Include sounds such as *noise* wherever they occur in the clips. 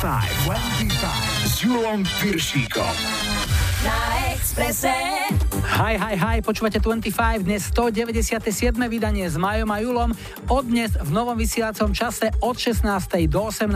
25, 25 s Julom Piršíkom. Na Exprese. Hi, hi, hi, počúvate 25, dnes 197. vydanie s Majom a Julom. Od dnes v novom vysielacom čase od 16. do 18.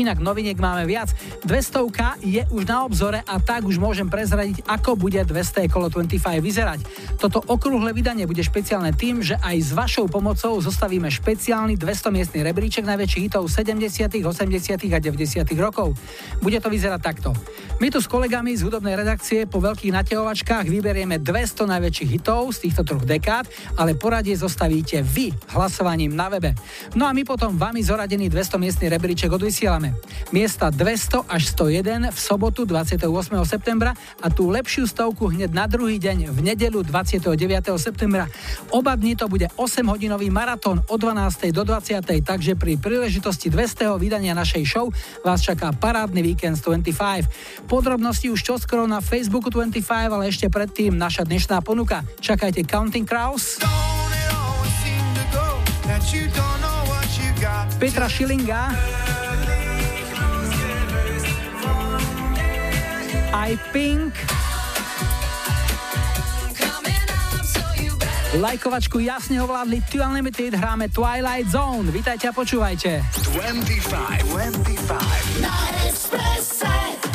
Inak noviniek máme viac. 200 je už na obzore a tak už môžem prezradiť, ako bude 200 kolo 25 vyzerať. Toto okrúhle vydanie bude špeciálne tým, že aj s vašou pomocou zostavíme špeciálny 200 miestny rebríček najväčších hitov 70., 80. a 90. rokov. Bude to vyzerať takto. My tu s kolegami z hudobnej redakcie po veľkých naťahovačkách vyberieme 200 najväčších hitov z týchto troch dekád, ale poradie zostavíte vy hlasovaním na webe. No a my potom vami zoradený 200 miestny rebríček odvysielame. Miesta 200 až 101 v sobotu 28. septembra a tú lepšiu stovku hneď na druhý deň v nedelu 29. septembra. Oba dni to bude 8-hodinový maratón od 12. do 20. takže pri príležitosti 200. vydania našej show vás čaká parádny víkend z 25. Podrobnosti už čoskoro na Facebooku 25, ale ešte predtým naša dnešná ponuka. Čakajte Counting Crows. Petra Schillinga. I Pink. Lajkovačku jasne ovládli Two Unlimited, hráme Twilight Zone. Vítajte a počúvajte. 25, 25.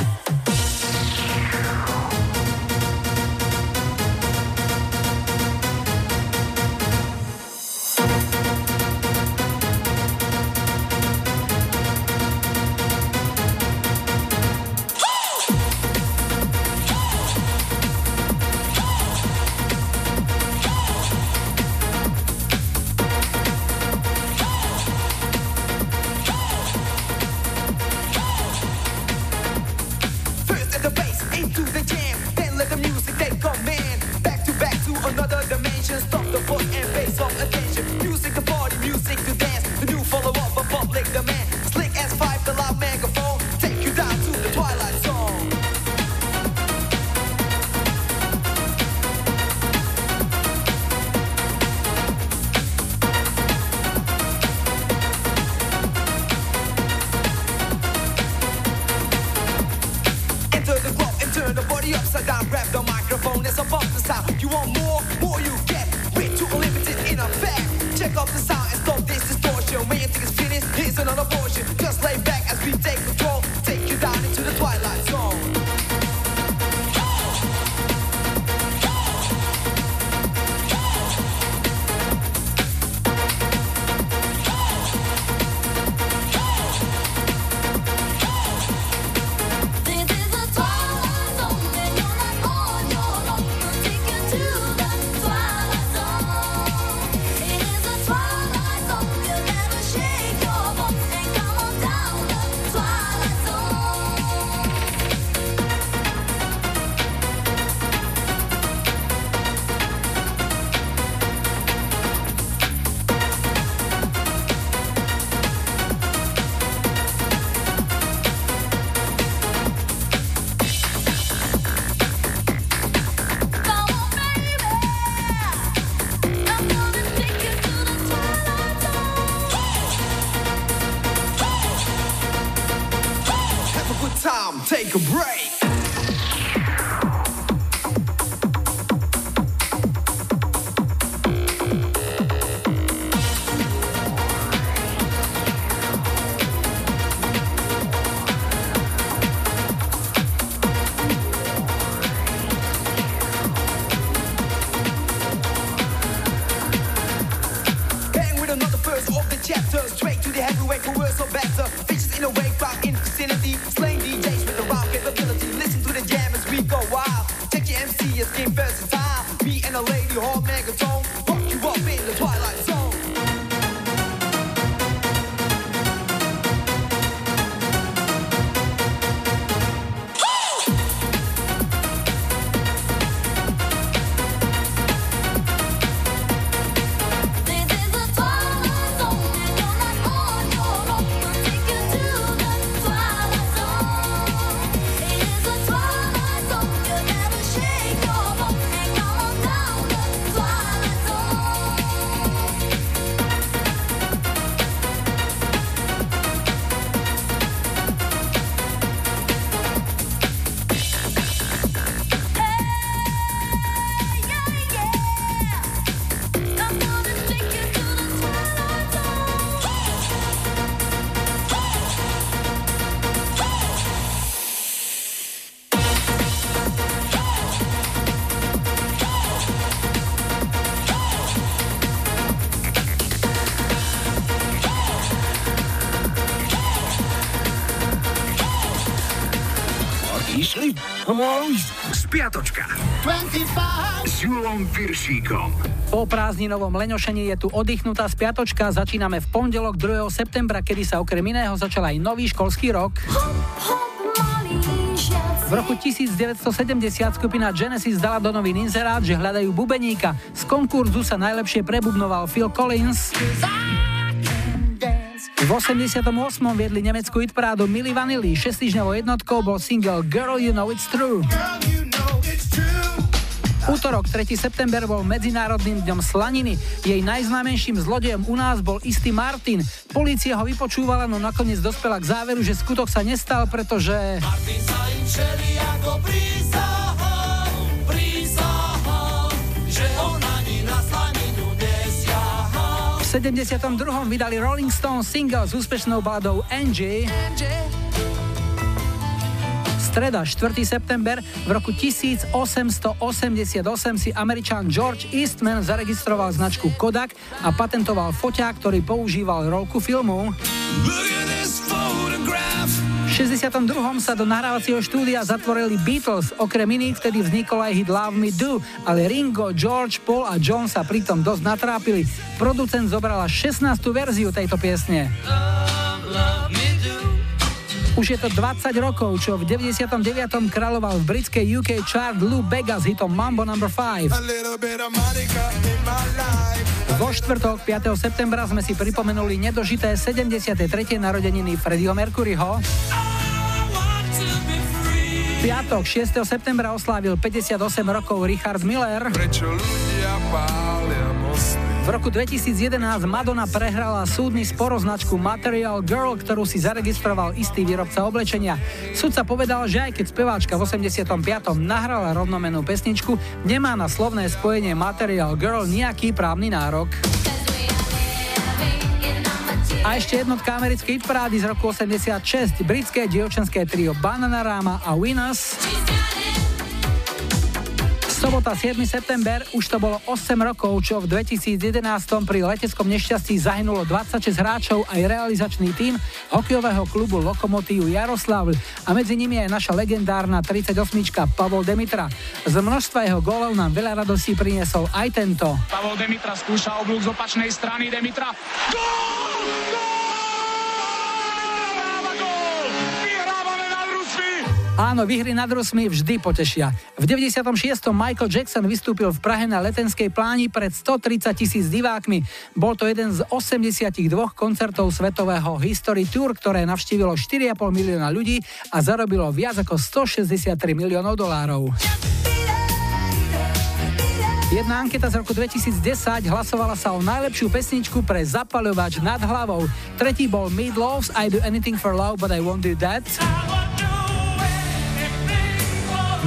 Spiatočka s Julom Piršíkom. Po prázdninovom leňošení je tu oddychnutá spiatočka. Začíname v pondelok 2. septembra, kedy sa okrem iného začal aj nový školský rok. V roku 1970 skupina Genesis dala do novín inzerát, že hľadajú bubeníka. Z konkurzu sa najlepšie prebubnoval Phil Collins. V 88. viedli nemeckú hitparádu Milli Vanilli. 6 týždňovou jednotkou bol single Girl You Know It's True. Útorok 3. september bol Medzinárodným dňom slaniny. Jej najznámejším zlodejom u nás bol istý Martin. Polícia ho vypočúvala, no nakoniec dospela k záveru, že skutok sa nestal, pretože... V 72. vydali Rolling Stones single s úspešnou baladou Angie. Streda, 4. september, v roku 1888 si američan George Eastman zaregistroval značku Kodak a patentoval foťák, ktorý používal rolku filmu. V 62. sa do nahrávacieho štúdia zatvorili Beatles, okrem iných vtedy vznikol aj hit Love Me Do, ale Ringo, George, Paul a John sa pritom dosť natrápili. Producent zobral až 16. verziu tejto piesne. Už je to 20 rokov, čo v 99. kráľoval v britskej UK chart Lou Bega s hitom Mambo No. 5. Vo štvrtok 5. septembra sme si pripomenuli nedožité 73. narodeniny Freddieho Mercuryho. Piatok 6. septembra oslávil 58 rokov Richard Miller. V roku 2011 Madonna prehrala súdny spor o značku Material Girl, ktorú si zaregistroval istý výrobca oblečenia. Sudca povedal, že aj keď speváčka v 85. nahrala rovnomenú pesničku, nemá na slovné spojenie Material Girl nejaký právny nárok. A ešte jednotka americkej hitparády z roku 86, britské dievčenské trio Bananarama a Winners. Sobota 7. september, už to bolo 8 rokov, čo v 2011 pri leteckom nešťastí zahynulo 26 hráčov aj realizačný tím hokejového klubu Lokomotív Jaroslavl a medzi nimi aj naša legendárna 38 Pavol Demitra. Z množstva jeho gólov nám veľa radostí priniesol aj tento. Pavol Demitra skúša oblúk z opačnej strany. Demitra. Gól! Dáva Áno, výhry nad Rusmi vždy potešia. V 96. Michael Jackson vystúpil v Prahe na letenskej pláni pred 130 tisíc divákmi. Bol to jeden z 82 koncertov svetového History Tour, ktoré navštívilo 4,5 milióna ľudí a zarobilo viac ako 163 miliónov dolárov. Jedna anketa z roku 2010 hlasovala sa o najlepšiu pesničku pre zapaľovač nad hlavou. Tretí bol Meat Loaves, I Do Anything for Love, but I Won't Do That.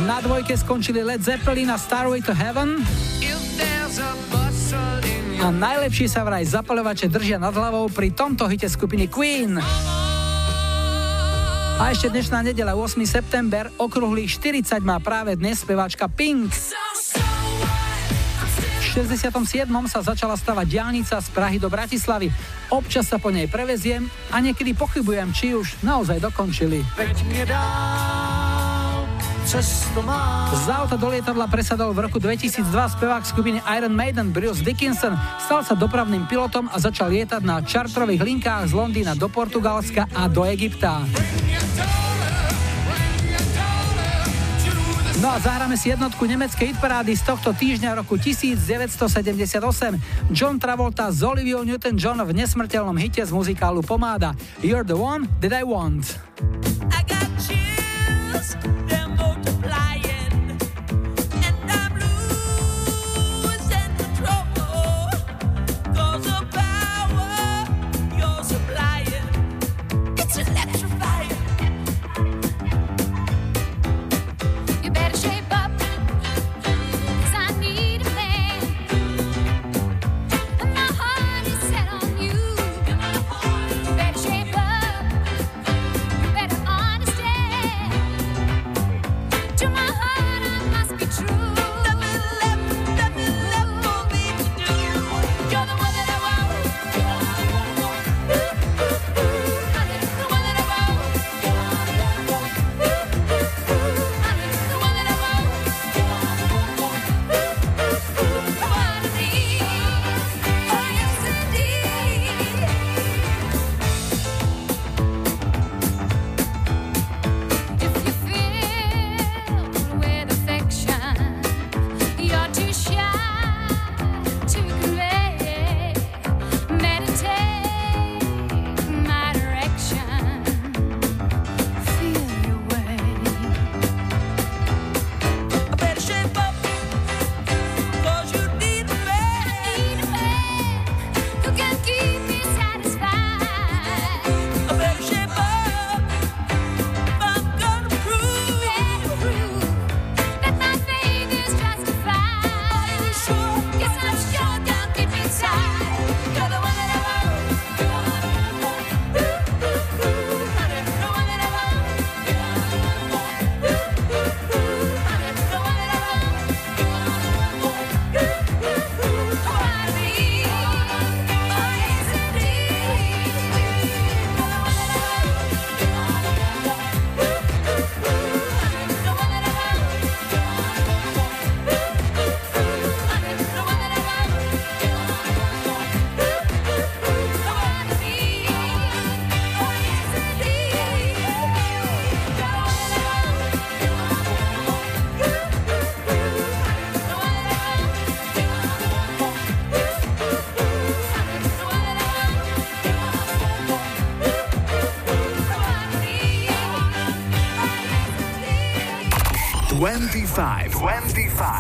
Na dvojke skončili Led Zeppelin a Starway to Heaven. A najlepšie sa vraj zapaľovače držia nad hlavou pri tomto hite skupiny Queen. A ešte dnešná nedela 8. september, okrúhlych 40 má práve dnes speváčka Pink. V 67. sa začala stavať diálnica z Prahy do Bratislavy. Občas sa po nej preveziem a niekedy pochybujem, či už naozaj dokončili. Z auta do lietadla presadol v roku 2002 spevák skupiny Iron Maiden Bruce Dickinson. Stal sa dopravným pilotom a začal lietať na čartrových linkách z Londýna do Portugalska a do Egypta. No a zahráme si jednotku nemeckej hitparády z tohto týždňa roku 1978. John Travolta s Oliviou Newton-John v nesmrteľnom hite z muzikálu Pomáda. You're the one that I want.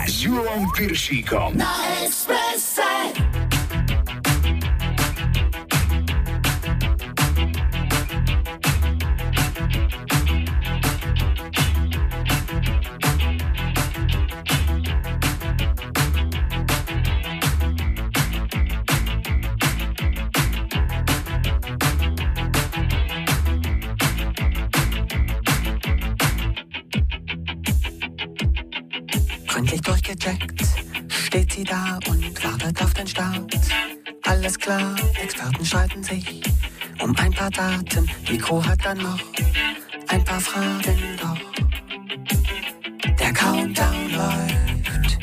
S Julom Piršíkom. Na streiten sich um ein paar Daten. Crew hat dann noch ein paar Fragen, doch der Countdown läuft.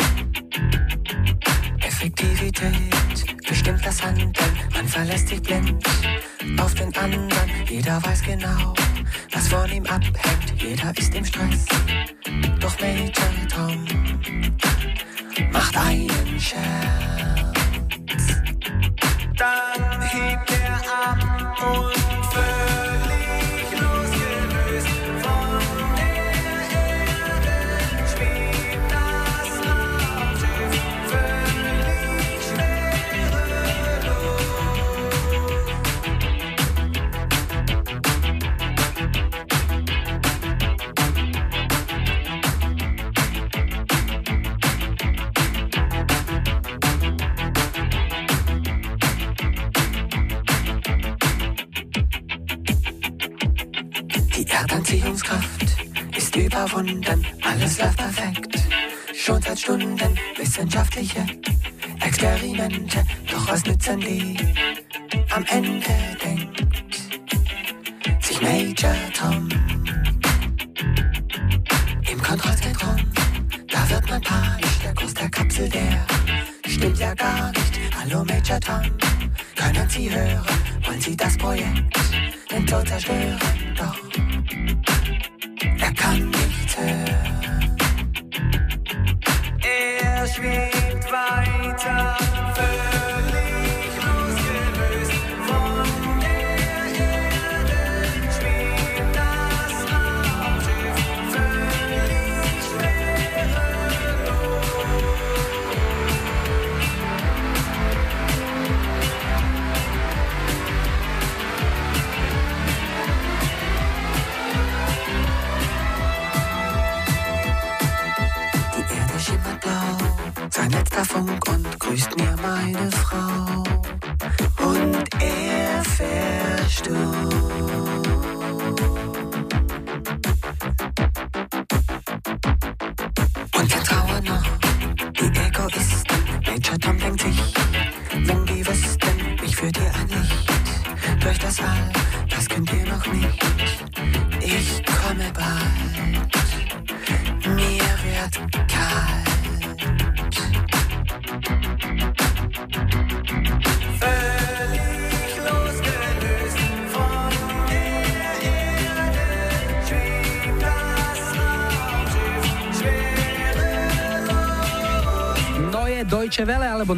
Effektivität bestimmt das Handeln, man verlässt sich blind auf den anderen. Jeder weiß genau, was von ihm abhängt, jeder ist im Stress. Doch Major Tom macht einen Scherz. one. Ist überwunden, alles läuft perfekt. Schon seit Stunden wissenschaftliche Experimente, doch was nützen die? Am Ende denkt sich Major Tom im Kontrollzentrum. Da wird man panisch, der Kurs der Kapsel, der stimmt ja gar nicht. Hallo Major Tom, können Sie hören? Wollen Sie das Projekt den Tod zerstören?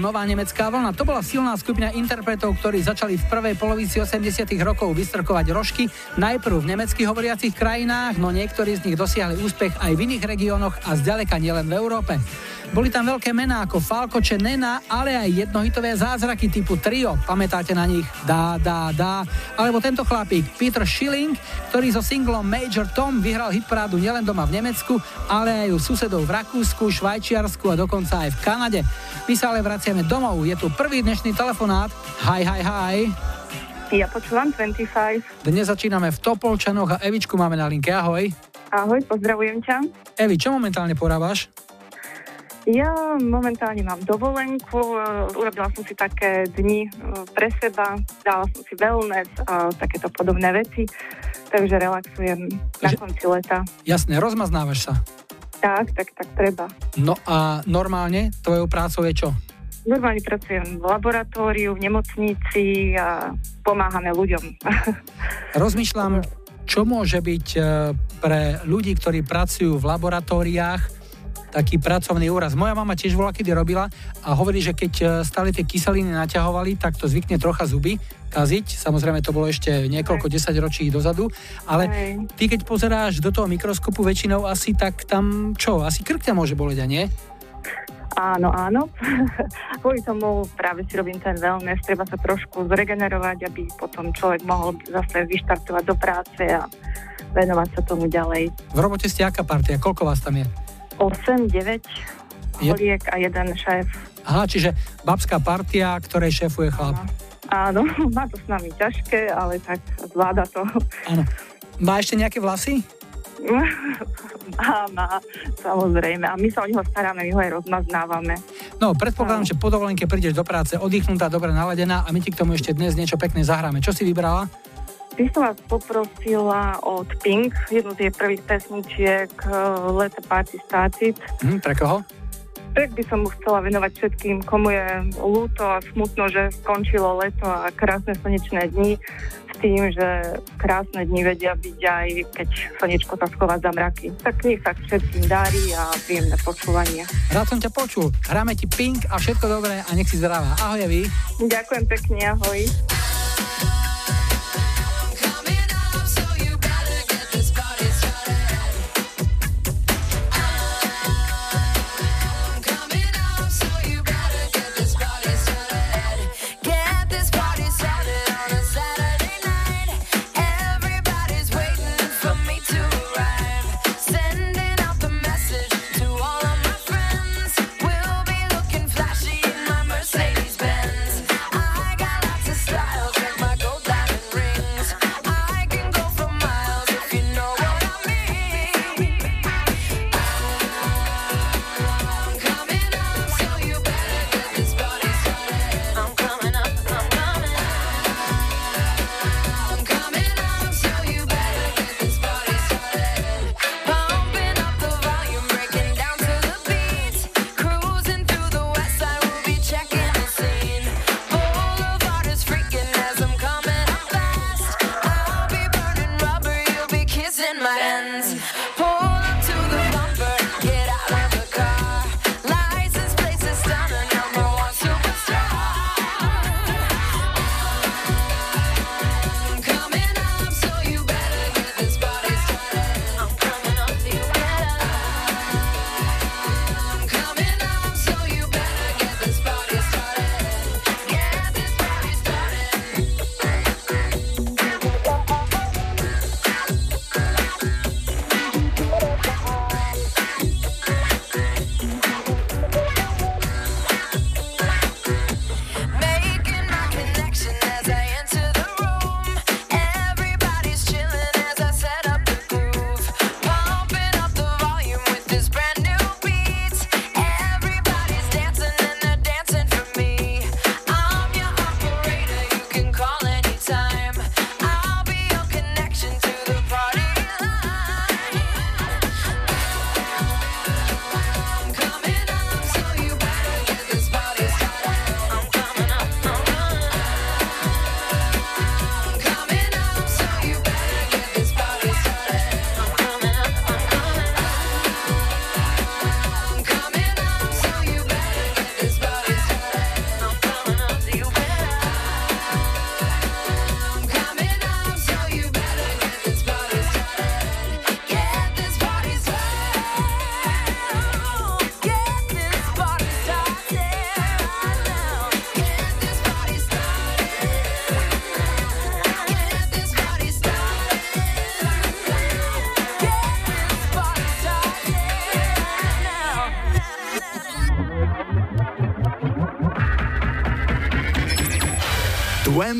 Nová nemecká vlna. To bola silná skupina interpretov, ktorí začali v prvej polovici 80 rokov vystrkovať rožky, najprv v nemeckých hovoriacich krajinách, no niektorí z nich dosiahli úspech aj v iných regiónoch a zďaleka nielen v Európe. Boli tam veľké mená ako Falko Nena, ale aj jednohitové zázraky typu Trio. Pamätáte na nich? Dá, dá, dá. Alebo tento chlapík Peter Schilling, ktorý so singlom Major Tom vyhral hitparádu nielen doma v Nemecku, ale aj u susedov v Rakúsku, Švajčiarsku a dokonca aj v Kanade. My sa ale vraciame domov. Je tu prvý dnešný telefonát. Hi, hi, hi. Ja počúvam 25. Dnes začíname v Topolčanoch a Evičku máme na linke. Ahoj. Ahoj, pozdravujem ťa. Evi, čo momentálne porábaš? Ja momentálne mám dovolenku, urobila som si také dni e, pre seba, dala som si wellness a takéto podobné veci, takže relaxujem na Že- konci leta. Jasné, rozmaznávaš sa. Tak, tak, tak treba. No a normálne tvojou prácou je čo? Normálne pracujem v laboratóriu, v nemocnici a pomáhame ľuďom. *laughs* Rozmýšľam, čo môže byť e, pre ľudí, ktorí pracujú v laboratóriách, taký pracovný úraz. Moja mama tiež bola, kedy robila a hovorí, že keď e, stále tie kyseliny naťahovali, tak to zvykne trocha zuby kaziť. Samozrejme, to bolo ešte niekoľko desaťročí dozadu. Ale ty, keď pozeráš do toho mikroskopu väčšinou asi, tak tam čo? Asi krk môže boleť, a nie? Áno, áno. *laughs* Kvôli tomu práve si robím ten wellness. Treba sa trošku zregenerovať, aby potom človek mohol zase vyštartovať do práce a venovať sa tomu ďalej. V robote ste aká partia? Koľko vás tam je? 8, 9 Je- holiek a jeden šéf. Aha, čiže babská partia, ktorej šéfuje chlap. Áno, *laughs* má to s nami ťažké, ale tak zvláda to. Áno. Má ešte nejaké vlasy? *laughs* Má, má, samozrejme. A my sa o neho staráme, my ho aj rozmaznávame. No, predpokladám, že po dovolenke prídeš do práce oddychnutá, dobre naladená a my ti k tomu ešte dnes niečo pekné zahráme. Čo si vybrala? By som vás poprosila od Pink, jednu z jej prvých pesničiek eh, Let the Party Started. Hm, pre koho? Tak by som mu chcela venovať všetkým, komu je ľúto a smutno, že skončilo leto a krásne slnečné dni s tým, že krásne dni vedia byť aj keď slnečko sa schová za mraky. Tak nech sa všetkým darí a príjemné počúvanie. Rád som ťa počul. Hráme ti Pink a všetko dobré a nech si zdravá. Ahoj, Evi. Ďakujem pekne, ahoj.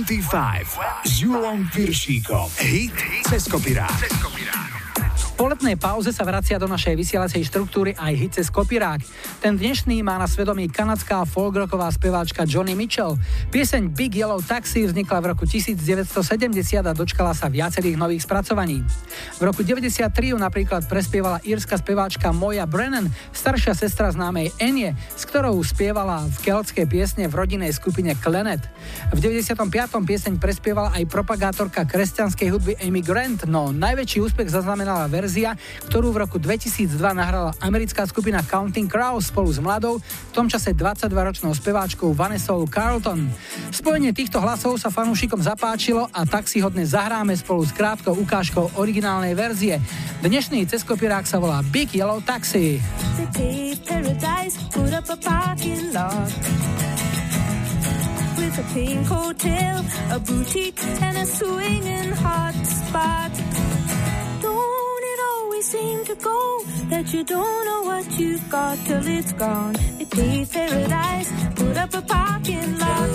25 s Julom Piršíkom. Hit cez kopirát. Po letnej pauze sa vracia do našej vysielacej štruktúry aj hit cez kopirák. Ten dnešný má na svedomí kanadská folkrocková speváčka Johnny Mitchell. Pieseň Big Yellow Taxi vznikla v roku 1970 a dočkala sa viacerých nových spracovaní. V roku 93 ju napríklad prespievala írska speváčka Moja Brennan, staršia sestra známej Enie, s ktorou spievala v keltskej piesne v rodinej skupine Klenet. V 95. pieseň prespievala aj propagátorka kresťanskej hudby Amy Grant, no najväčší úspech zaznamenala verzia ktorú v roku 2002 nahrala americká skupina Counting Crows spolu s mladou, v tom čase 22-ročnou speváčkou Vanessou Carlton. Spojenie týchto hlasov sa fanúšikom zapáčilo a tak si ho dnes zahráme spolu s krátkou ukážkou originálnej verzie. Dnešný ceskopirák sa volá Big Yellow Taxi. Paradise, put up a parking lot. With a pink hotel, a boutique, and a swinging hot spot. Don't it always seem to go that you don't know what you've got till it's gone? City paradise, put up a parking lot.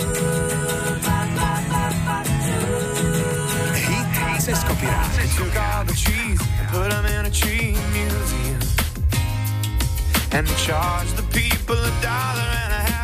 Hit Ceskopirát. Took all the trees and put them in a tree museum. And charged the people a dollar and a half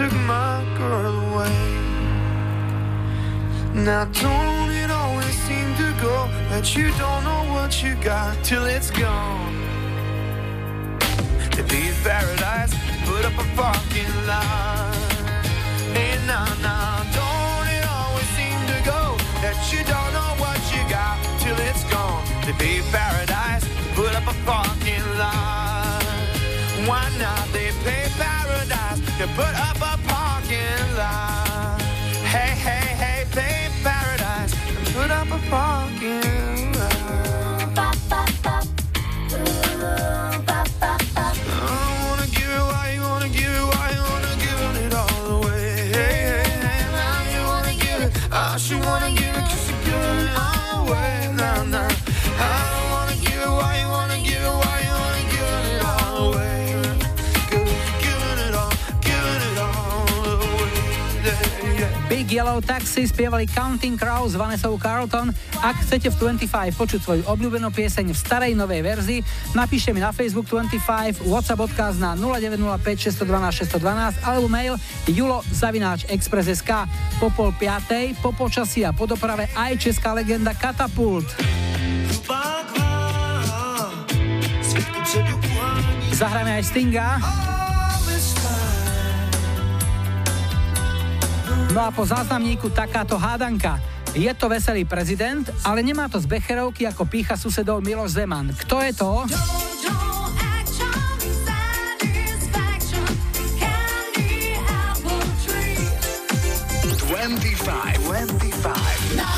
took my girl away. Now, don't it always seem to go that you don't know what you got till it's gone? To be paradise, put up a parking lot. Hey, now, now, don't it always seem to go that you don't know what you got till it's gone? To be paradise, put up a parking lot. Why not? They pay paradise to put up a. Hey, hey, hey, pay paradise and put up a parking Big Yellow Taxi spievali Counting Crows s Vanessou Carlton. Ak chcete v 25 počuť svoju obľúbenú pieseň v starej novej verzii, napíšte mi na Facebook 25, WhatsApp odkaz na 0905 612 612 alebo mail julo zavináč express.sk. Po pol piatej, po počasí a po doprave aj česká legenda Katapult. Zahráme aj Stinga. No a po záznamníku takáto hádanka. Je to veselý prezident, ale nemá to z becherovky ako pícha susedov Miloš Zeman. Kto je to? 25, 25.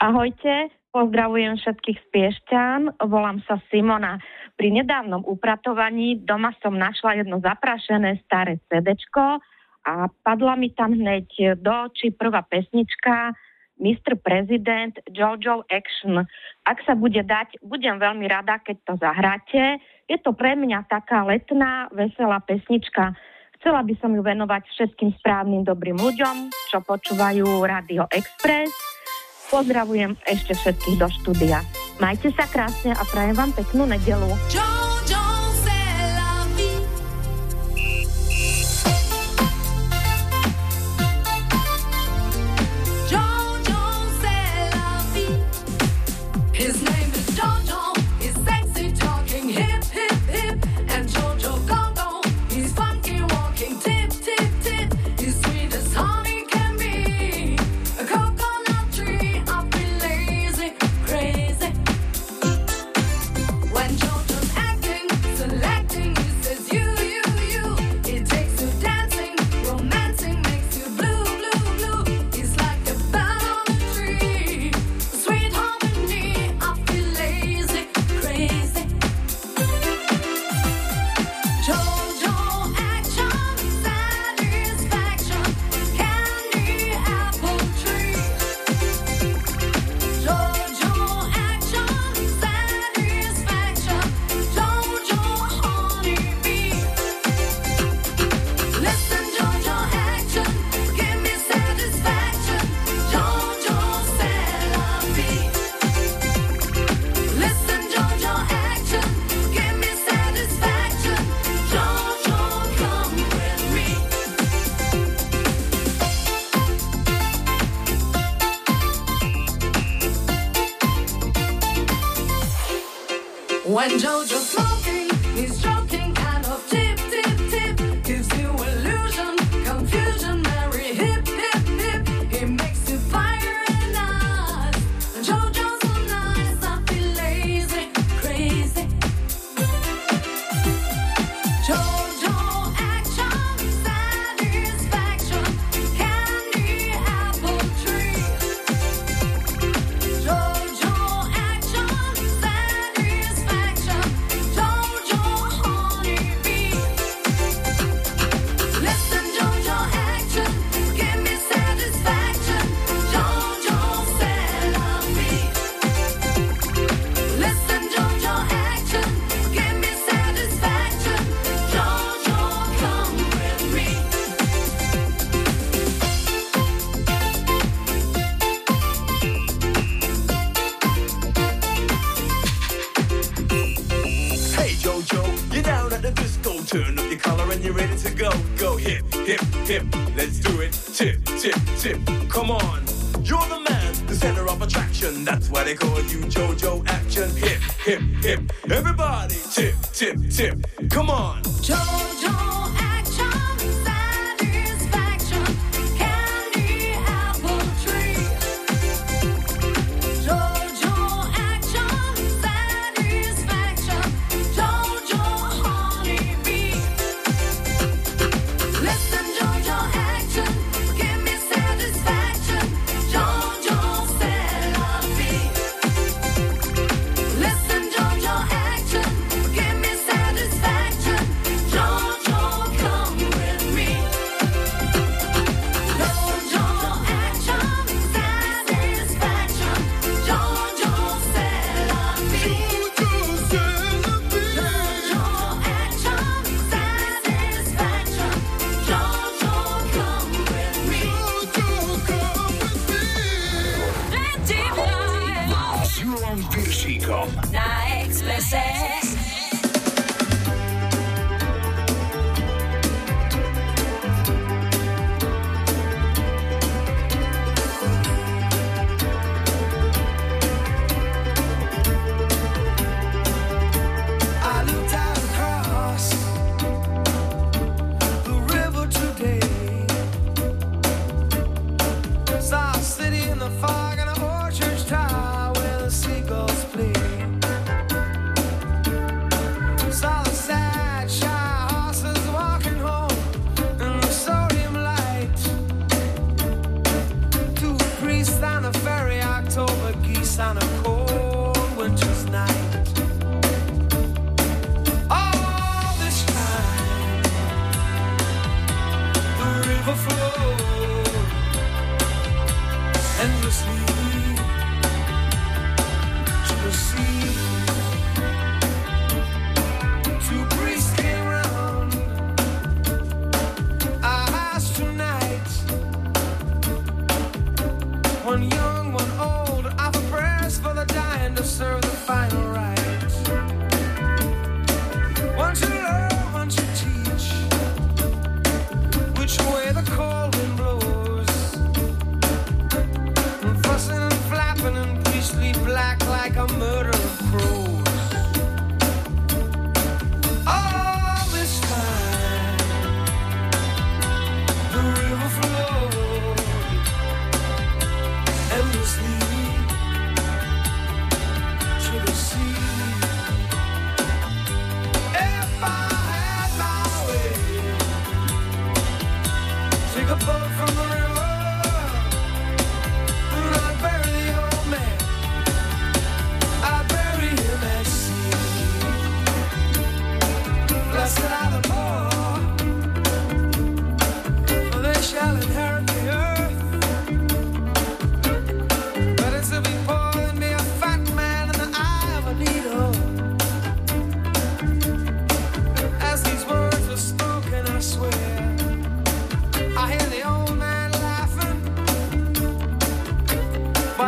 Ahojte, pozdravujem všetkých z volám sa Simona. Pri nedávnom upratovaní doma som našla jedno zaprašené staré CDčko a padla mi tam hneď do očí prvá pesnička Mr. President Jojo Action. Ak sa bude dať, budem veľmi rada, keď to zahráte. Je to pre mňa taká letná, veselá pesnička. Chcela by som ju venovať všetkým správnym dobrým ľuďom, čo počúvajú Radio Express. Pozdravujem ešte všetkých do štúdia. Majte sa krásne a prajem vám peknú nedelu. Jojo,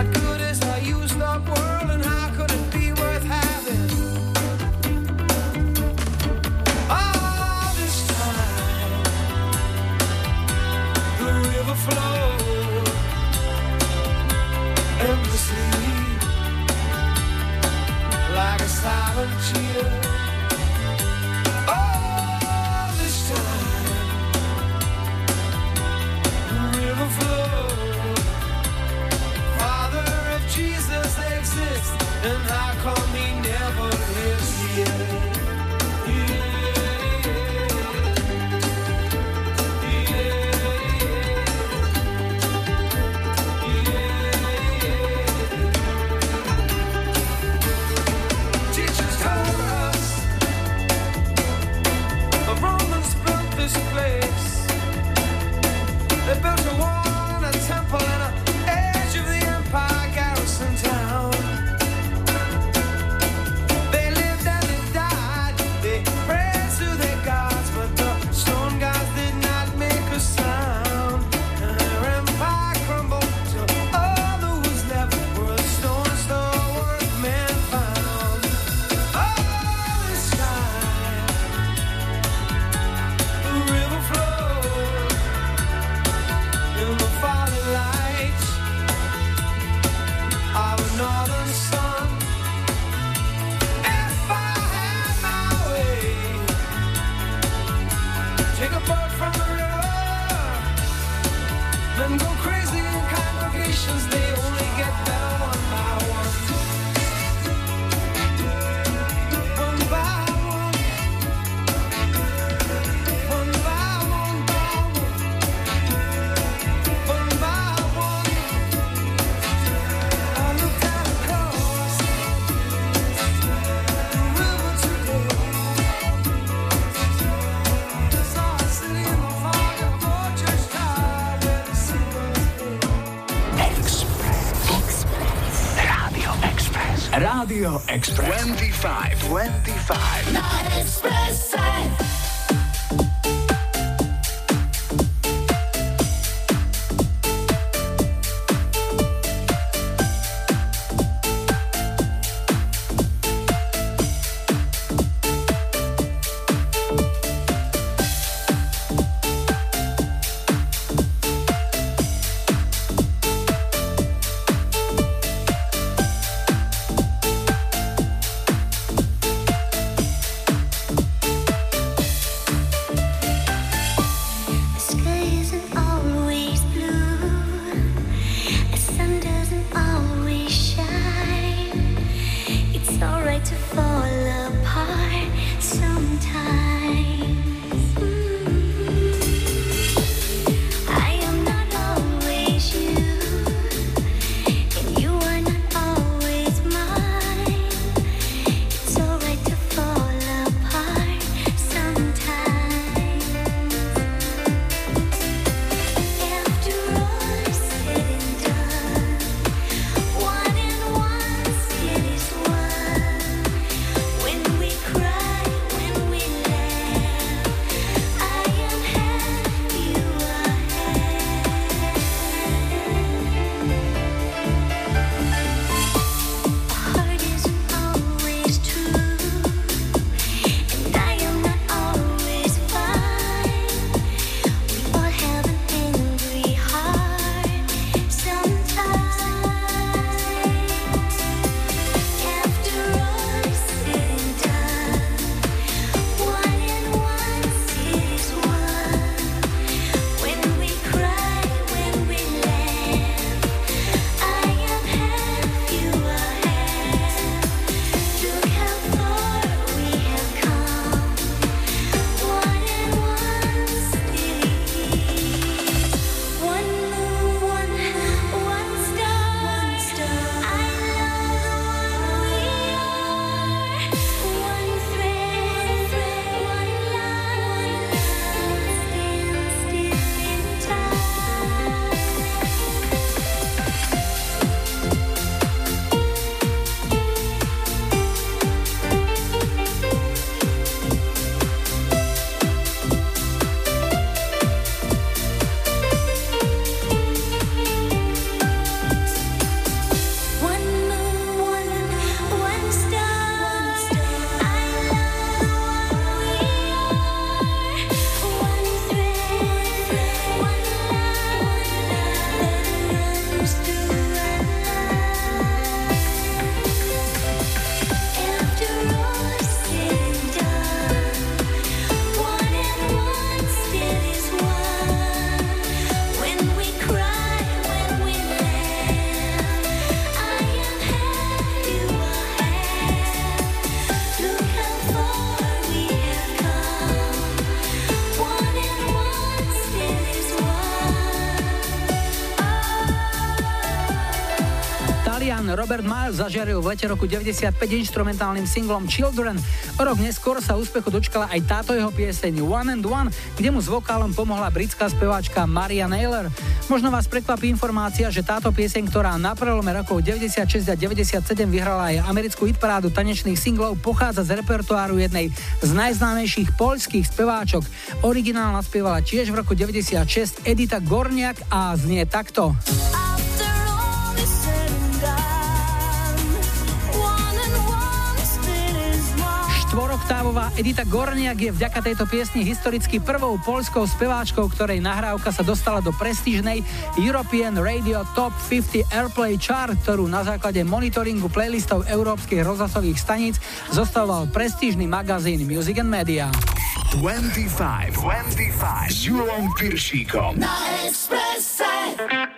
God couldn't Zažiaril v lete roku 95 instrumentálnym singlom Children. O rok neskôr sa úspechu dočkala aj táto jeho pieseň One and One, kde mu s vokálom pomohla britská speváčka Maria Naylor. Možno vás prekvapí informácia, že táto pieseň, ktorá na prelome rokov 96 a 97 vyhrala aj americkú hitparádu tanečných singlov, pochádza z repertoáru jednej z najznámejších poľských speváčok. Originál naspievala tiež v roku 96 Edita Gorniak a znie takto. Edita Gorniak je vďaka tejto piesni historicky prvou poľskou speváčkou, ktorej nahrávka sa dostala do prestížnej European Radio Top 50 Airplay Chart, ktorú na základe monitoringu playlistov európskych rozhlasových staníc zostavoval prestížny magazín Music and Media. 25, 25 s Julom Piršíkom. Na Expresse.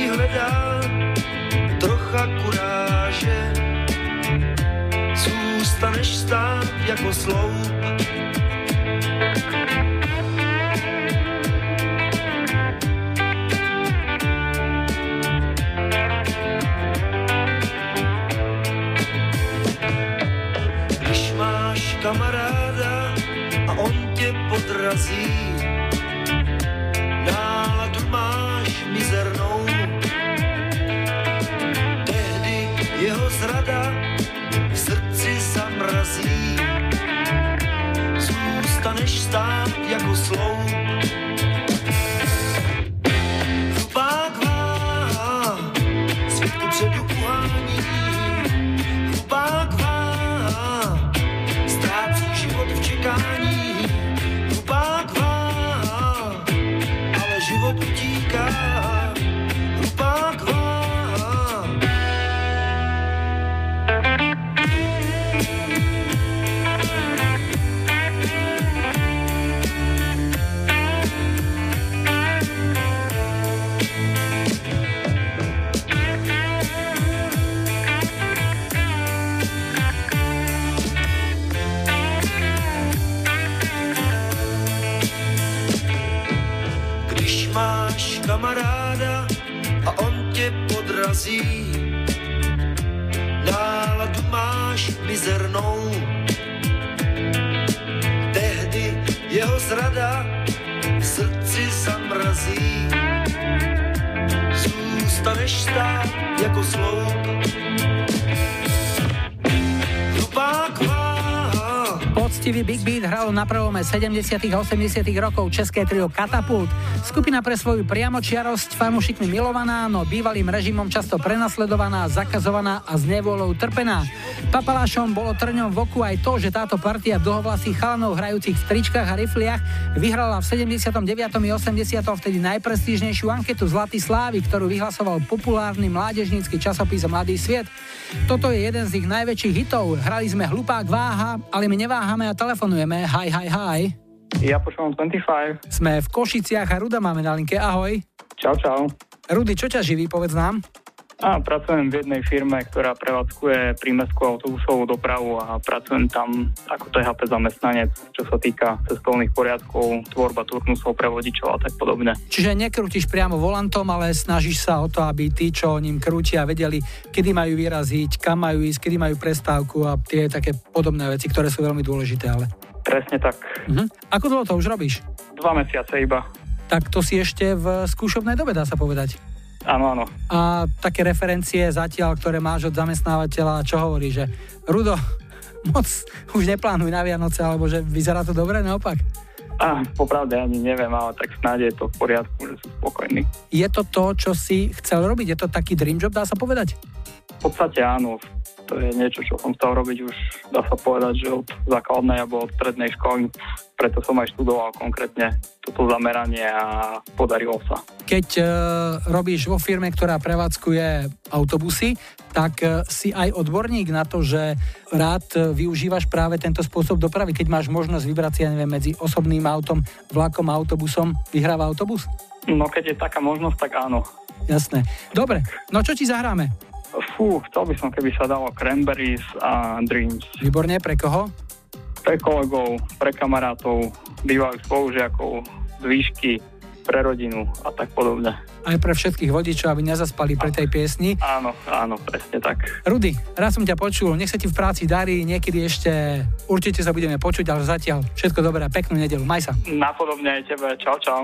Ti hledá trocha kuráže, zůstaneš stát jako sloup. Když máš kamaráda a on tě podrazí, Zůstaneš stát jako sloup. Poctivý Big Beat hralo na prelome 70. a 80. rokov české trio Katapult. Skupina pre svoju priamočiarosť fanúšikmi milovaná, no bývalým režimom často prenasledovaná, zakazovaná a s nevolou trpená. Papalášom bolo trňom v oku aj to, že táto partia dlhovlasých chalanov hrajúcich v tričkách a rifliach vyhrala v 79. i 80. vtedy najprestížnejšiu anketu Zlatý slávy, ktorú vyhlasoval populárny mládežnícky časopis Mladý sviet. Toto je jeden z ich najväčších hitov. Hrali sme Hlupák váha, ale my neváhame a telefonujeme. Hi, hi, hi. Ja počúvam 25. Sme v Košiciach a Ruda máme na linke. Ahoj. Čau, čau. Rudy, čo ťa živí, povedz nám? A pracujem v jednej firme, ktorá prevádzkuje prímeskú autobusovú dopravu a pracujem tam ako THP zamestnanec, čo sa týka cestovných poriadkov, tvorba turnusov pre vodičov a tak podobne. Čiže nekrútiš priamo volantom, ale snažíš sa o to, aby tí, čo ním krútia, vedeli, kedy majú vyraziť, kam majú ísť, kedy majú prestávku a tie také podobné veci, ktoré sú veľmi dôležité. Ale... Presne tak. Mhm. Ako dlho to už robíš? Dva mesiace iba. Tak to si ešte v skúšobnej dobe, dá sa povedať. Áno, áno. A také referencie zatiaľ, ktoré máš od zamestnávateľa, čo hovorí, že Rudo, *laughs* moc už neplánuj na Vianoce, alebo že vyzerá to dobre, naopak. A popravde ani neviem, ale tak snáď je to v poriadku, že sú spokojní. Je to to, čo si chcel robiť? Je to taký dream job, dá sa povedať? V podstate áno. V to je niečo, čo som chcel robiť už, dá sa povedať, že od základnej alebo od strednej školy. Preto som aj študoval konkrétne toto zameranie a podarilo sa. Keď e, robíš vo firme, ktorá prevádzkuje autobusy, tak e, si aj odborník na to, že rád e, využívaš práve tento spôsob dopravy, keď máš možnosť vybrať si, ja neviem, medzi osobným autom, vlakom a autobusom, vyhráva autobus? No keď je taká možnosť, tak áno. Jasné. Dobre, no čo ti zahráme? Fú, chcel by som, keby sa dalo Cranberries a Dreams. Výborne, pre koho? Pre kolegov, pre kamarátov, bývalých spolužiakov, z výšky, pre rodinu a tak podobne. Aj pre všetkých vodičov, aby nezaspali pri tej piesni. Áno, áno, presne tak. Rudy, raz som ťa počul, nech sa ti v práci darí, niekedy ešte určite sa budeme počuť, ale zatiaľ všetko dobré a peknú nedelu. Maj sa. Napodobne aj tebe. Čau, čau.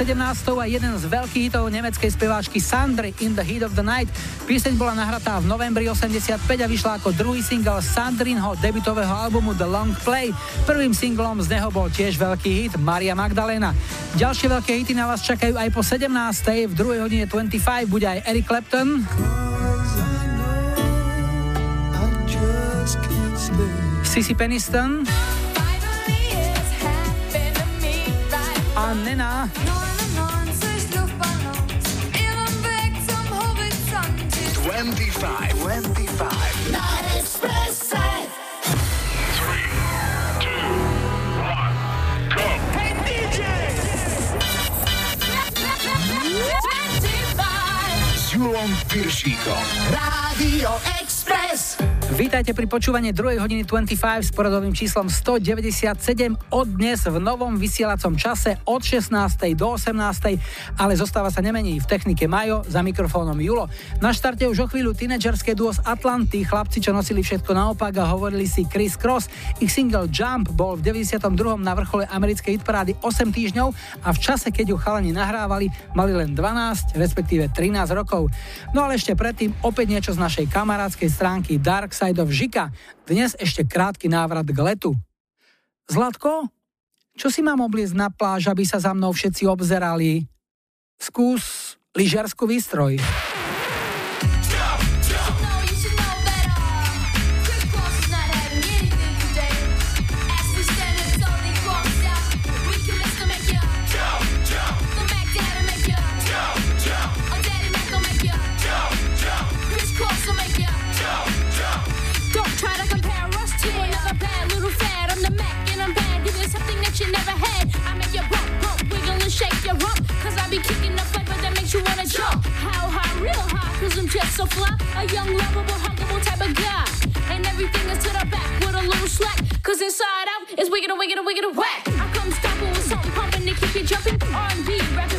17. a jeden z veľkých hitov nemeckej speváčky Sandry In the Heat of the Night. Píseň bola nahratá v novembri 85 a vyšla ako druhý single Sandrinho debutového albumu The Long Play. Prvým singlom z neho bol tiež veľký hit Maria Magdalena. Ďalšie veľké hity na vás čakajú aj po 17. V druhej hodine 25 bude aj Eric Clapton. Sissy Peniston a Nena. 25, 25. S Julom Piršíkom. Rádio Express. Vítajte pri počúvaní 2 hodiny 25 s poradovým číslom 197 od dnes v novom vysielacom čase od 16. do 18. Ale zostáva sa nemení v technike Majo za mikrofónom Julo. Na štarte už o chvíľu tínedžerské duo z Atlanty, chlapci, čo nosili všetko naopak a hovorili si Chris Cross. Ich single Jump bol v 92. na vrchole americkej hitparády 8 týždňov a v čase, keď ju chalani nahrávali, mali len 12, respektíve 13 rokov. No ale ešte predtým opäť niečo z našej kamarádskej stránky Dark Of Žika. Dnes ešte krátky návrat k letu. Zlatko, čo si mám obliecť na pláž, aby sa za mnou všetci obzerali? Skús lyžiarsku výstroj. Be kicking the flavor that makes you wanna jump. How high, real high, cause I'm just so fly. A young, lovable, huggable type of guy. And everything is to the back with a little slack. Cause inside out is wicked, wicked, wicked, whack. I come stomping with something pumping to keep you jumping. R&B, rapping,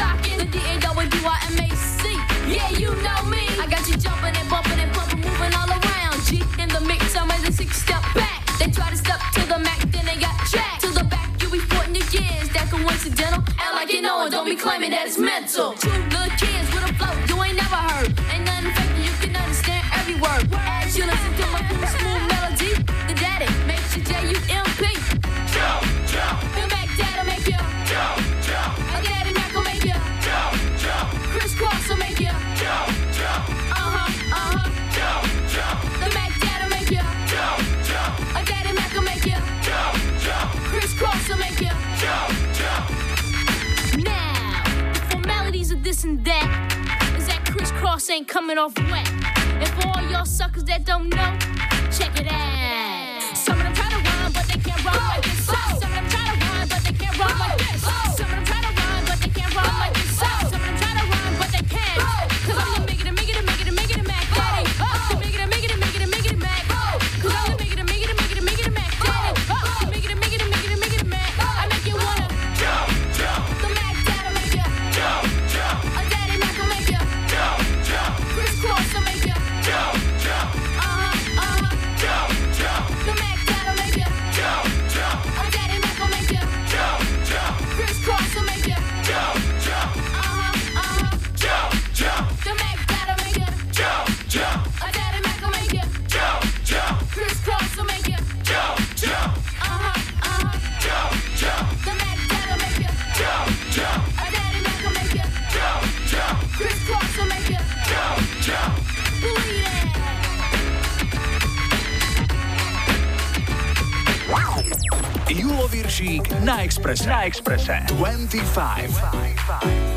jocking. The D-A-W-I-M-A-C. Yeah, you know me. I got you jumping and bumping and pumping, moving all around. G in the mix, I'm at a six step back. They try to step to the Mac, then they got jacked. To the back, you be sporting your gears. That coincidental. Act like you know don't be claiming that it's mental. Ain't coming off wet. And for all y'all suckers that don't know, check it out. Some of them try to rhyme, but they can't rhyme like this. Some of them try to rhyme, but they can't rhyme like Viršík na Exprese. Na Exprese. 25. tancovačkou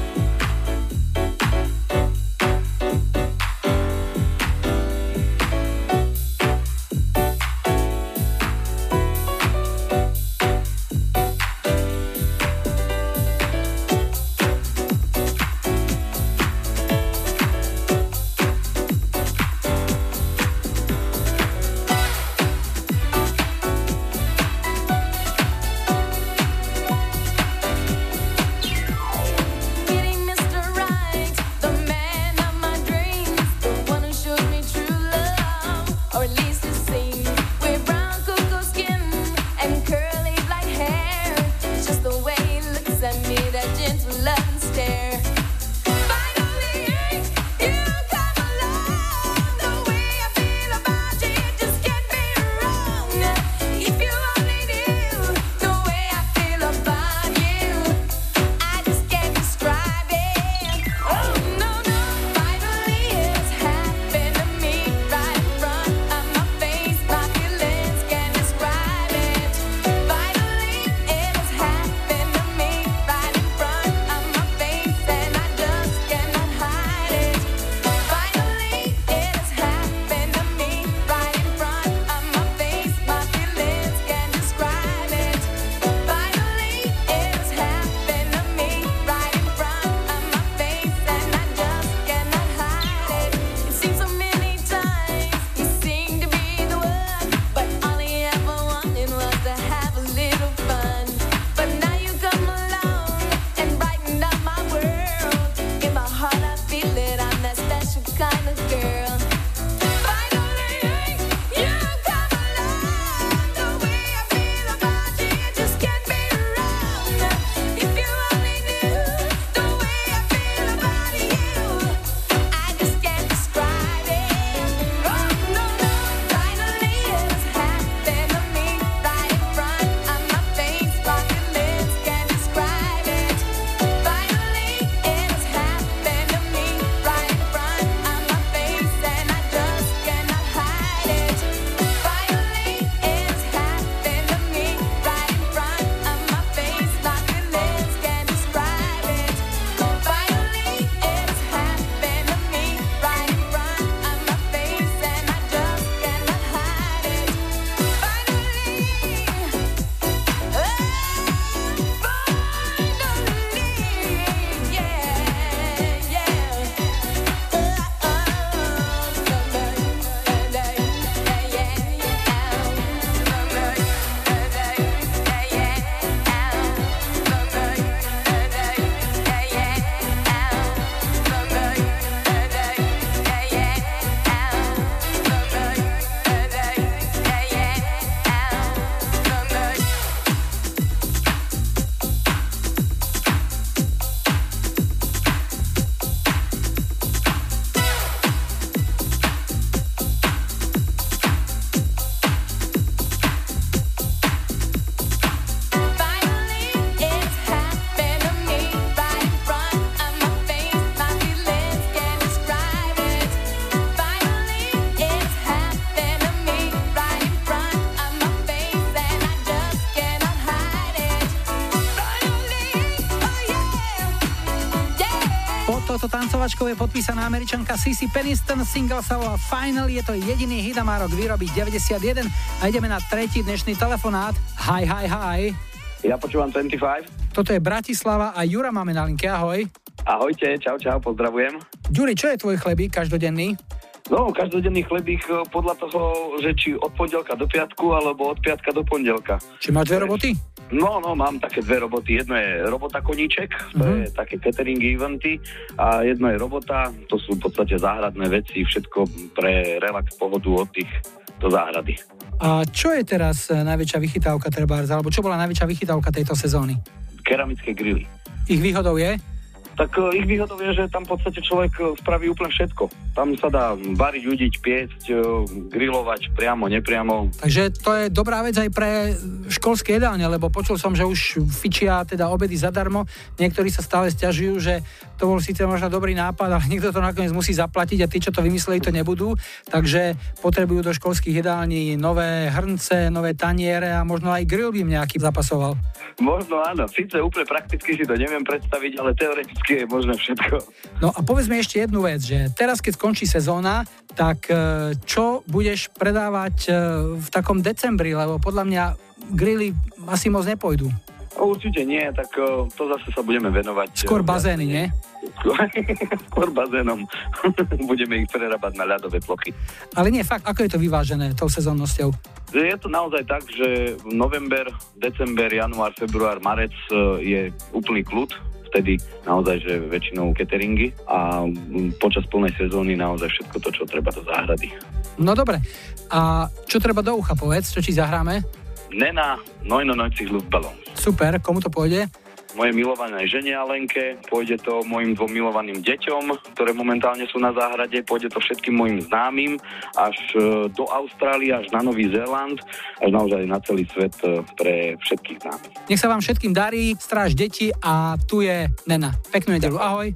je podpísaná američanka Sissy Peniston, single sa volá Final, je to jediný hit a má rok výroby 91 a ideme na tretí dnešný telefonát. Hi, hi, hi. Ja počúvam 25. Toto je Bratislava a Jura máme na linke, ahoj. Ahojte, čau, čau, pozdravujem. Ďuri, čo je tvoj chlebík každodenný? No, každodenný chlebík podľa toho, že či od pondelka do piatku, alebo od piatka do pondelka. Či máš dve roboty? No, no, mám také dve roboty. Jedno je robota koníček, to Mhm. je také catering eventy a jedno je robota, to sú v podstate záhradné veci, všetko pre relax, pohodu, oddych do záhrady. A čo je teraz e, najväčšia vychytávka Trebárs, alebo čo bola najväčšia vychytávka tejto sezóny? Keramické grily. Ich výhodou je? Tak eh, ich výhodou je, že tam v podstate človek eh, spraví úplne všetko. Tam sa dá variť, udiť, piecť, eh, grilovať priamo, nepriamo. Takže to je dobrá vec aj pre školské jedálne, lebo počul som, že už fičia teda obedy zadarmo. Niektorí sa stále stiažujú, že to bol síce možno dobrý nápad, ale *laughs* niekto to nakoniec musí zaplatiť a tí, čo to vymysleli, to nebudú. Takže potrebujú do školských jedální nové hrnce, nové taniere a možno aj grill by im nejaký zapasoval. Možno áno, síce úplne prakticky si to neviem predstaviť, ale teoreticky je možné všetko. No a povedz mi ešte jednu vec, že teraz, keď skončí sezóna, tak e, čo budeš predávať e, v takom decembri, lebo podľa mňa grily asi moc nepôjdu. Určite nie, tak eh, to zase sa budeme venovať. Skôr bazény, nie? Skôr, *laughs* skôr bazénom. *laughs* budeme ich prerábať na ľadové plochy. Ale nie, fakt, ako je to vyvážené tou sezónnosťou? Je to naozaj tak, že november, december, január, február, marec je úplný kľud, vtedy naozaj, že väčšinou cateringy a mm, počas plnej sezóny naozaj všetko to, čo treba do záhrady. No dobre. A čo treba do ucha, povedz, čo ti zahráme? Nena, 99 Luftballon. Super, komu to pôjde? Moje milované žene Alenke, pôjde to mojim dvom milovaným deťom, ktoré momentálne sú na záhrade, pôjde to všetkým mojim známym, až e, do Austrálie, až na Nový Zéland, až naozaj na celý svet e, pre všetkých známych. Nech sa vám všetkým darí, stráž deti a tu je Nena. Peknú nedelu, ahoj.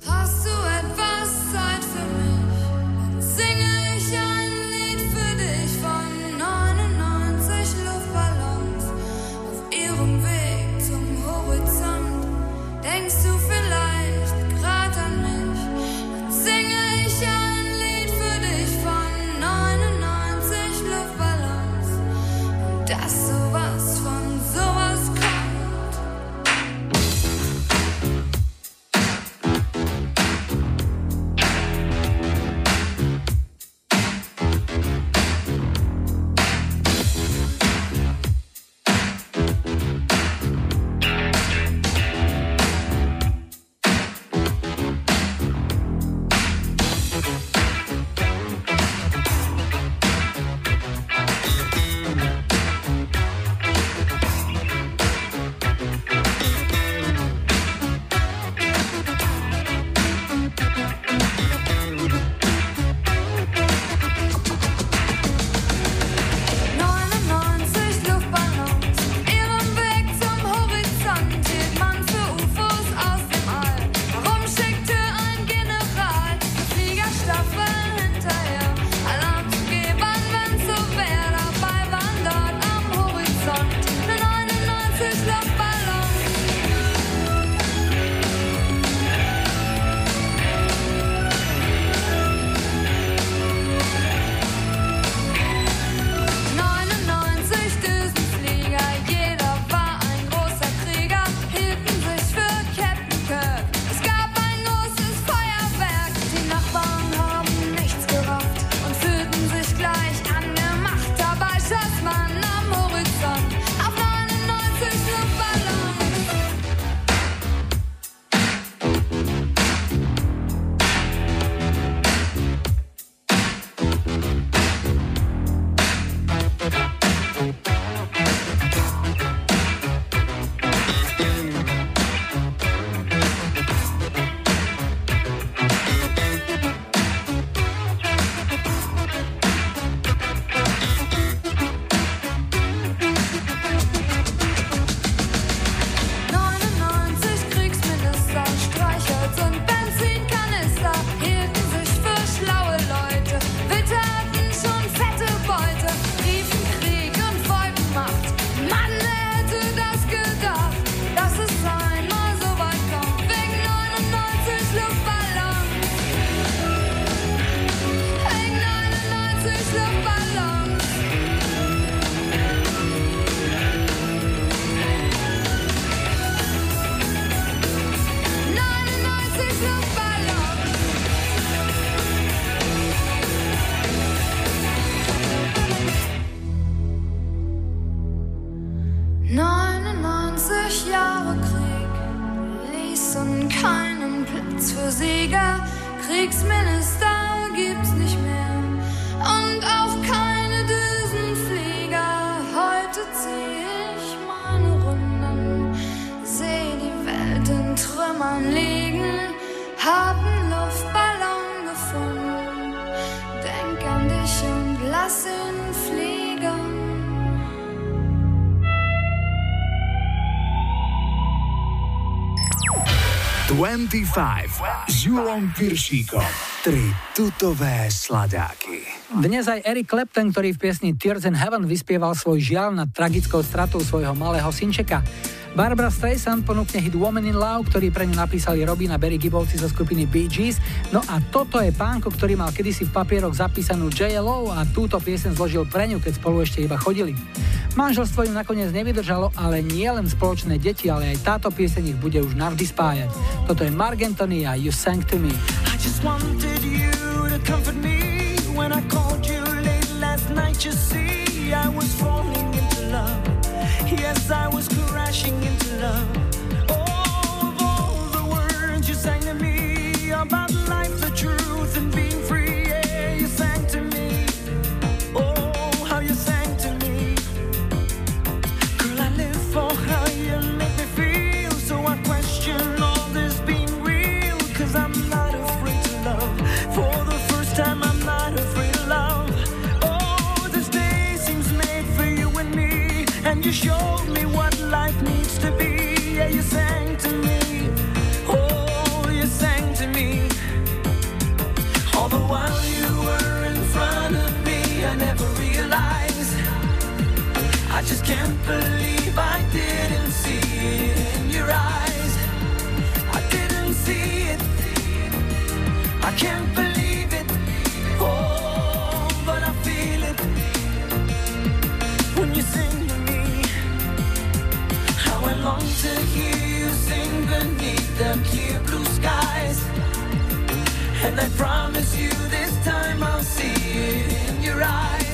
25 s Julom Piršíkom. Tri tutové sladáky. Dnes aj Eric Clapton, ktorý v piesni Tears in Heaven vyspieval svoj žiaľ nad tragickou stratou svojho malého synčeka. Barbara Streisand ponúkne hit Woman in Love, ktorý pre ňu napísali Robin a Barry Gibbovci zo skupiny Bee Gees. No a toto je pánko, ktorý mal kedysi v papieroch zapísanú JLO a túto piesen zložil pre ňu, keď spolu ešte iba chodili. Manželstvo im nakoniec nevydržalo, ale nie len spoločné deti, ale aj táto pieseň ich bude už navždy spájať. Toto je Mark Anthony a You Sang to Me. Yes, I was crashing into love. I just can't believe I didn't see it in your eyes. I didn't see it. I can't believe it. Oh, but I feel it when you sing to me. How I long to hear you sing beneath the clear blue skies. And I promise you this time I'll see it in your eyes.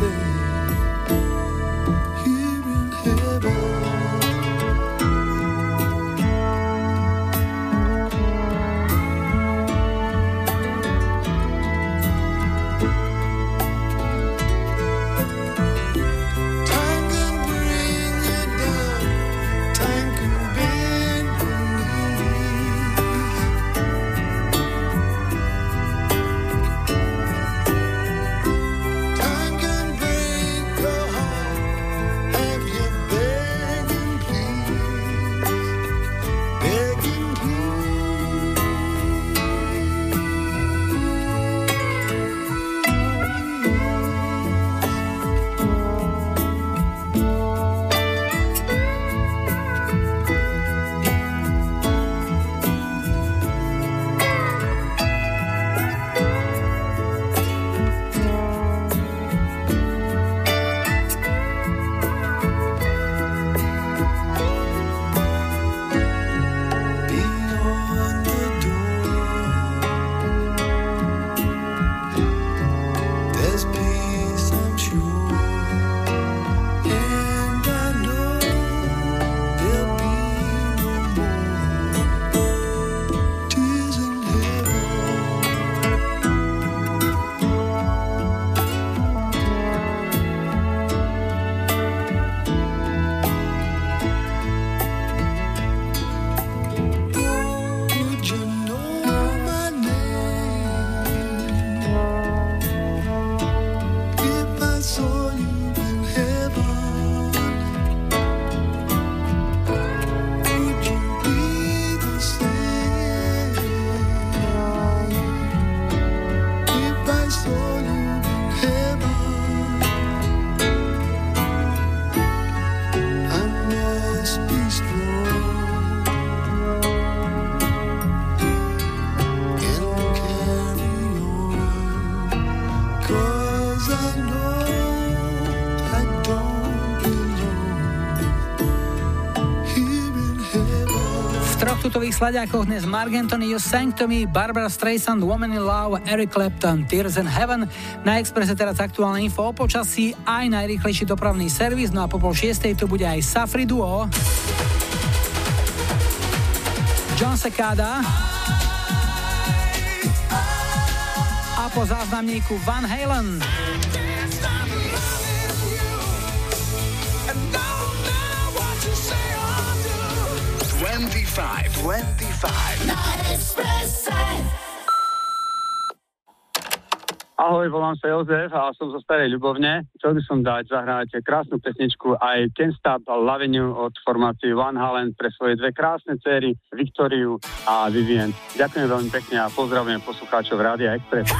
baby sladiakoch dnes Mark Anthony, You Sanctomy, Barbara Streisand, Woman in Love, Eric Clapton, Tears in Heaven. Na Expresse teraz aktuálne info o počasí, aj najrychlejší dopravný servis, no a po pol šiestej tu bude aj Safri Duo. John Sekada. A po záznamníku Van Halen. 25. Na Expresse. Ahoj, volám sa Jozef a som zo Starej Ľubovne. Chcel by som dať zahrať krásnu pesničku aj Can't Stop Loving od formácie Van Halen pre svoje dve krásne céry, Viktoriu a Vivien. Ďakujem veľmi pekne a pozdravujem poslucháčov Rádia Express.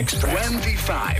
Express. 25. 25.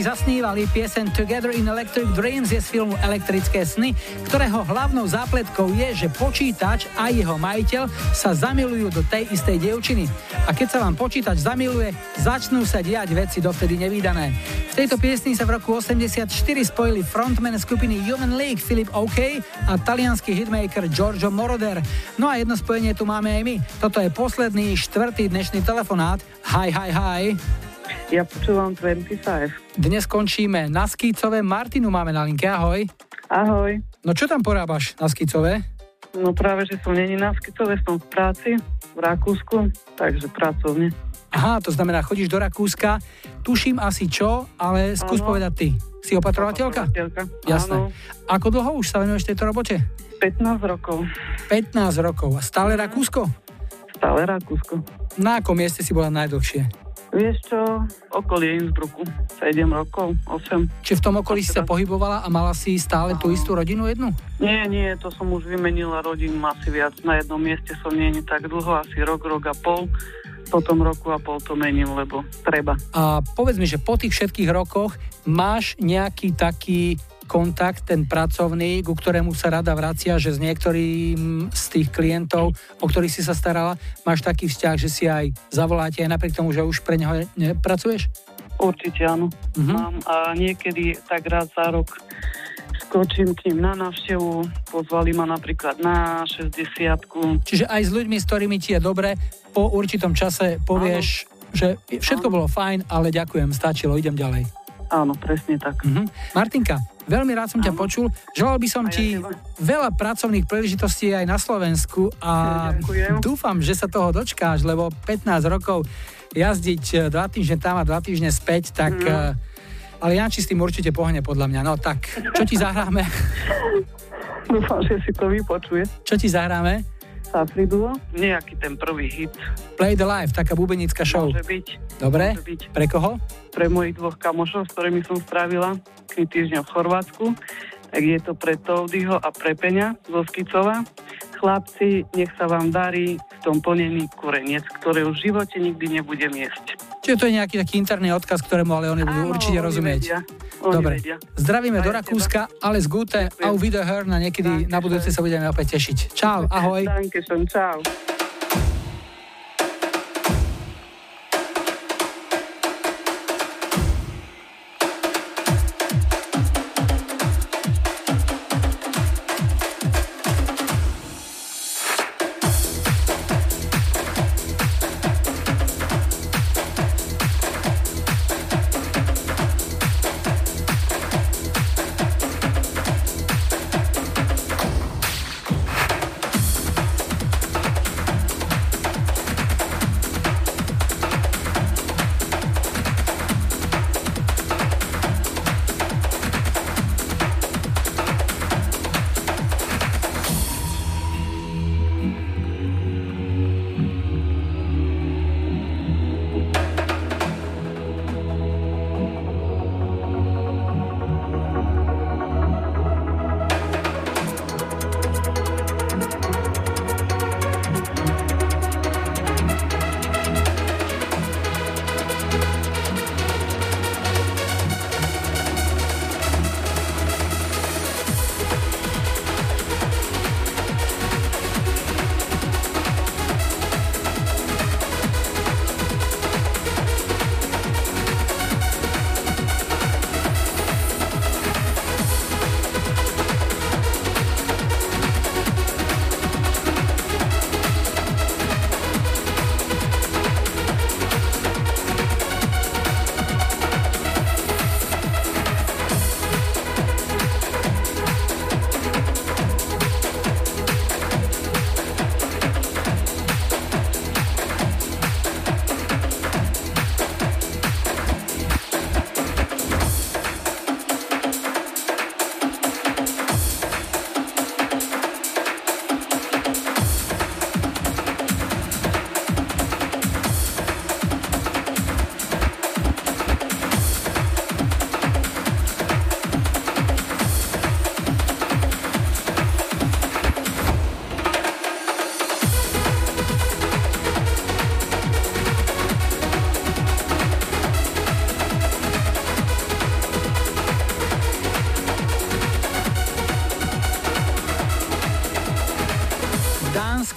elektronicky zasnívali. Piesen Together in Electric Dreams je z filmu Elektrické sny, ktorého hlavnou zápletkou je, že počítač a jeho majiteľ sa zamilujú do tej istej dievčiny. A keď sa vám počítač zamiluje, začnú sa diať veci dovtedy nevýdané. V tejto piesni sa v roku 84 spojili frontman skupiny Human League Philip OK a talianský hitmaker Giorgio Moroder. No a jedno spojenie tu máme aj my. Toto je posledný, štvrtý dnešný telefonát. Hi, hi, hi. Ja počúvam 25. Dnes končíme na Skýcové. Martinu máme na linke, ahoj. Ahoj. No čo tam porábaš na Skýcové? No práve, že som není na Skicove, som v práci v Rakúsku, takže pracovne. Aha, to znamená, chodíš do Rakúska. Tuším asi čo, ale skús Áno. povedať ty. Si opatrovateľka? Opatrovateľka, Jasné. áno. Ako dlho už sa venuješ tejto robote? 15 rokov. 15 rokov. Stále Rakúsko? Stále Rakúsko. Na akom mieste si bola najdlhšie? Vieš čo, okolie Innsbrucku, 7 rokov, 8. Či v tom okolí si sa pohybovala a mala si stále tú istú rodinu jednu? Nie, nie, to som už vymenila rodinu asi viac. Na jednom mieste som nie je tak dlho, asi rok, rok a pol. Potom roku a pol to mením, lebo treba. A povedz mi, že po tých všetkých rokoch máš nejaký taký kontakt, ten pracovný, ku ktorému sa rada vracia, že s niektorým z tých klientov, o ktorých si sa starala, máš taký vzťah, že si aj zavoláte aj napriek tomu, že už pre neho nepracuješ? Určite áno. Mhm. Mám a niekedy tak raz za rok skočím k ním na návštevu, pozvali ma napríklad na 60 Čiže aj s ľuďmi, s ktorými ti je dobre, po určitom čase povieš, že všetko bolo fajn, ale ďakujem, stačilo, idem ďalej. Áno, presne tak. Mhm. Martinka, veľmi rád som ťa počul. Želal by som ti veľa pracovných príležitostí aj na Slovensku a dúfam, že sa toho dočkáš, lebo 15 rokov jazdiť eh, dva týždne tam a dva týždne späť, tak... Mhm. eh, Ale Janči s tým určite pohne podľa mňa. No tak, čo ti zahráme? *laughs* Dúfam, že si to vypočuje. Čo ti zahráme? Duo, nejaký ten prvý hit. Play the Life, taká bubenická show. Môže byť. Dobre? Môže byť. Pre koho? Pre mojich dvoch kamošov, s ktorými som strávila 3 týždňa v Chorvátsku. Tak je to pre Toudyho a pre Peňa zo Skicova. Chlapci, nech sa vám darí v tom plnený kureniec, ktoré už v živote nikdy nebudem jesť. Čiže to je nejaký taký interný odkaz, ktorému ale oni budú Áno, určite oni rozumieť. vedia. Oni Dobre. vedia. Zdravíme do Rakúska, ale z Gute, au Wiederhören a niekedy na budúce sa budeme opäť tešiť. Čau, ahoj. Dankeschön, čau.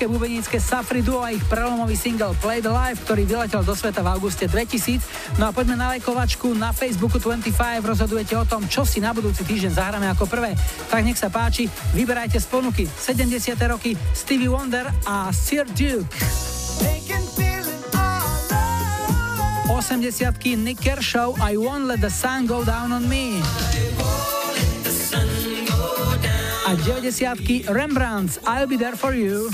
Britské bubenické Safri Duo a ich prelomový single Play the Life, ktorý vyletel do sveta v auguste 2000. No a poďme na lajkovačku na Facebooku 25, rozhodujete o tom, čo si na budúci týždeň zahráme ako prvé. Tak nech sa páči, vyberajte z ponuky 70. roky Stevie Wonder a Sir Duke. 80 Nick Kershaw I Won't Let the Sun Go Down on Me. A 90 Rembrandts I'll Be There For You.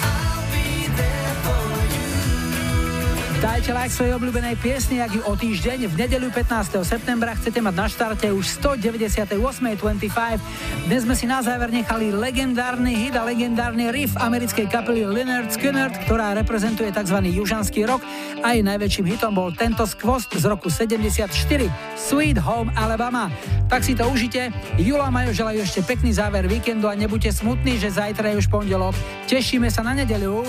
Dajte like svojej obľúbenej piesni, ak ju o týždeň v nedeľu 15. septembra chcete mať na štarte už 198.25. Dnes sme si na záver nechali legendárny hit a legendárny riff americkej kapely Lynyrd Skynyrd, ktorá reprezentuje tzv. južanský rok a jej najväčším hitom bol tento skvost z roku 74 Sweet Home Alabama. Tak si to užite. Jula Majo želajú ešte pekný záver víkendu a nebuďte smutní, že zajtra je už pondelok. Tešíme sa na nedeľu.